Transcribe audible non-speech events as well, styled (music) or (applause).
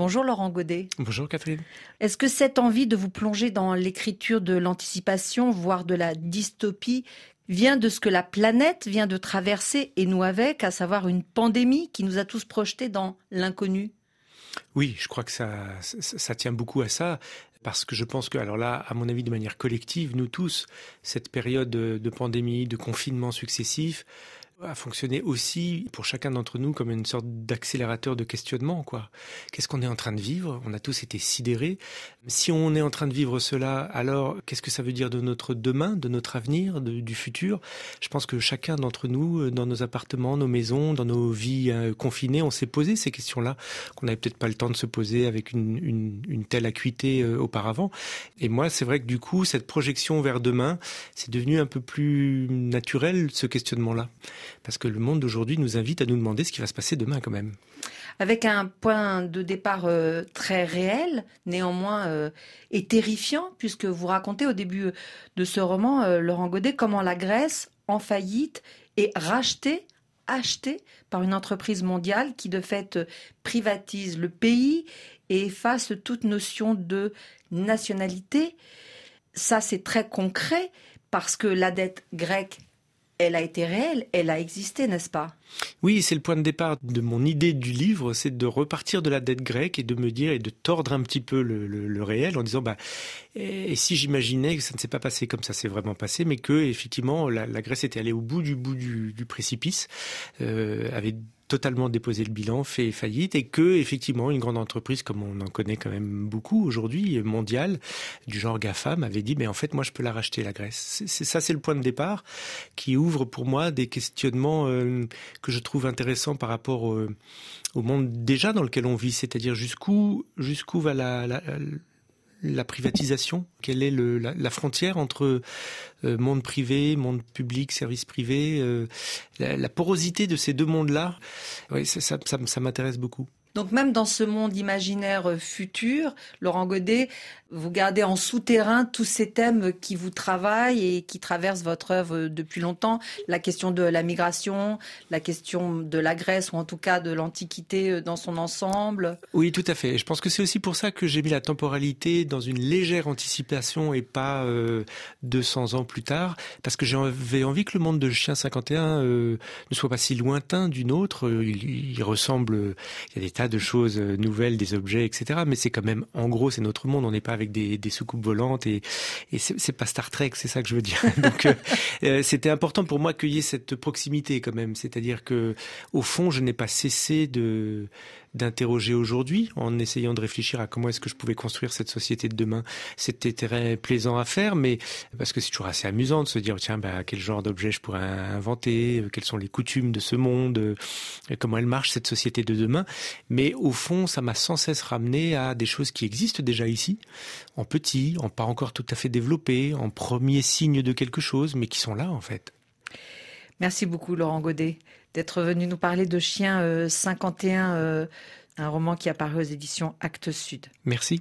Bonjour Laurent Godet. Bonjour Catherine. Est-ce que cette envie de vous plonger dans l'écriture de l'anticipation, voire de la dystopie, vient de ce que la planète vient de traverser et nous avec, à savoir une pandémie qui nous a tous projetés dans l'inconnu? Oui, je crois que ça, ça, tient beaucoup à ça. Parce que je pense que, alors là, à mon avis, de manière collective, nous tous, cette période de pandémie, de confinement successif, a fonctionné aussi pour chacun d'entre nous comme une sorte d'accélérateur de questionnement. quoi. Qu'est-ce qu'on est en train de vivre? On a tous été sidérés. Si on est en train de vivre cela, alors qu'est-ce que ça veut dire de notre demain, de notre avenir, du futur? Je pense que chacun d'entre nous, euh, dans nos appartements, nos maisons, dans nos vies euh, confinées, on s'est posé ces questions-là qu'on n'avait peut-être pas le temps de se poser avec une, une, une telle acuité euh, auparavant. Et moi, c'est vrai que du coup, cette projection vers demain, c'est devenu un peu plus naturel ce questionnement-là parce que le monde d'aujourd'hui nous invite à nous demander ce qui va se passer demain quand même. Avec un point de départ euh, très réel, néanmoins euh, et terrifiant, puisque vous racontez au début de ce roman, euh, Laurent Godet, comment la Grèce, en faillite, est rachetée, achetée par une entreprise mondiale qui de fait privatise le pays et efface toute notion de nationalité. Ça, c'est très concret parce que la dette grecque elle a été réelle, elle a existé, n'est-ce pas? Oui, c'est le point de départ de mon idée du livre, c'est de repartir de la dette grecque et de me dire et de tordre un petit peu le, réel en disant bah et si j'imaginais que ça ne s'est pas passé comme ça s'est vraiment passé, mais que effectivement la, Grèce était allée au bout du bout du, précipice, euh, totalement déposé le bilan, fait faillite, et que effectivement une grande entreprise comme on en connaît quand même beaucoup aujourd'hui, mondiale, du genre GAFAM, avait dit mais en fait moi je peux la racheter la Grèce. C'est ça c'est le point de départ qui ouvre pour moi des questionnements euh, que je trouve intéressants par rapport au, monde déjà dans lequel on vit, c'est-à-dire jusqu'où jusqu'où va la, la la privatisation? Quelle est le, la, frontière entre euh, monde privé, monde public, service privé euh, la, porosité de ces deux mondes-là, ça, ça, ça m'intéresse beaucoup. Donc même dans ce monde imaginaire euh, futur, Laurent Godet, vous gardez en souterrain tous ces thèmes qui vous travaillent et qui traversent votre œuvre depuis longtemps. La question de la migration, la question de la Grèce ou en tout cas de l'Antiquité euh, dans son ensemble. Oui, tout à fait. Je pense que c'est aussi pour ça que j'ai mis la temporalité dans une légère anticipation et pas euh, 200 ans plus tard, parce que j'avais envie que le monde de Chien 51 euh, ne soit pas si lointain d'une autre. Il, il ressemble, il y a des de choses euh, nouvelles, des objets, etc. Mais c'est quand même, en gros, c'est notre monde. On n'est pas avec des, soucoupes volantes et, et c'est pas Star Trek, c'est ça que je veux dire. (laughs) Donc, euh, euh, c'était important pour moi qu'il y ait cette proximité quand même. C'est-à-dire que, au fond, je n'ai pas cessé de d'interroger aujourd'hui en essayant de réfléchir à comment est-ce que je pouvais construire cette société de demain. C'était très plaisant à faire, mais parce que c'est toujours assez amusant de se dire tiens, bah, quel genre d'objet je pourrais inventer, quelles sont les coutumes de ce monde, comment elle marche cette société de demain. Mais au fond, ça m'a sans cesse ramené à des choses qui existent déjà ici, en petit, en pas encore tout à fait développé, en premier signe de quelque chose, mais qui sont là en fait. Merci beaucoup Laurent Godet d'être venu nous parler de Chien 51, euh, euh, un roman qui apparaît aux éditions Actes Sud. Merci.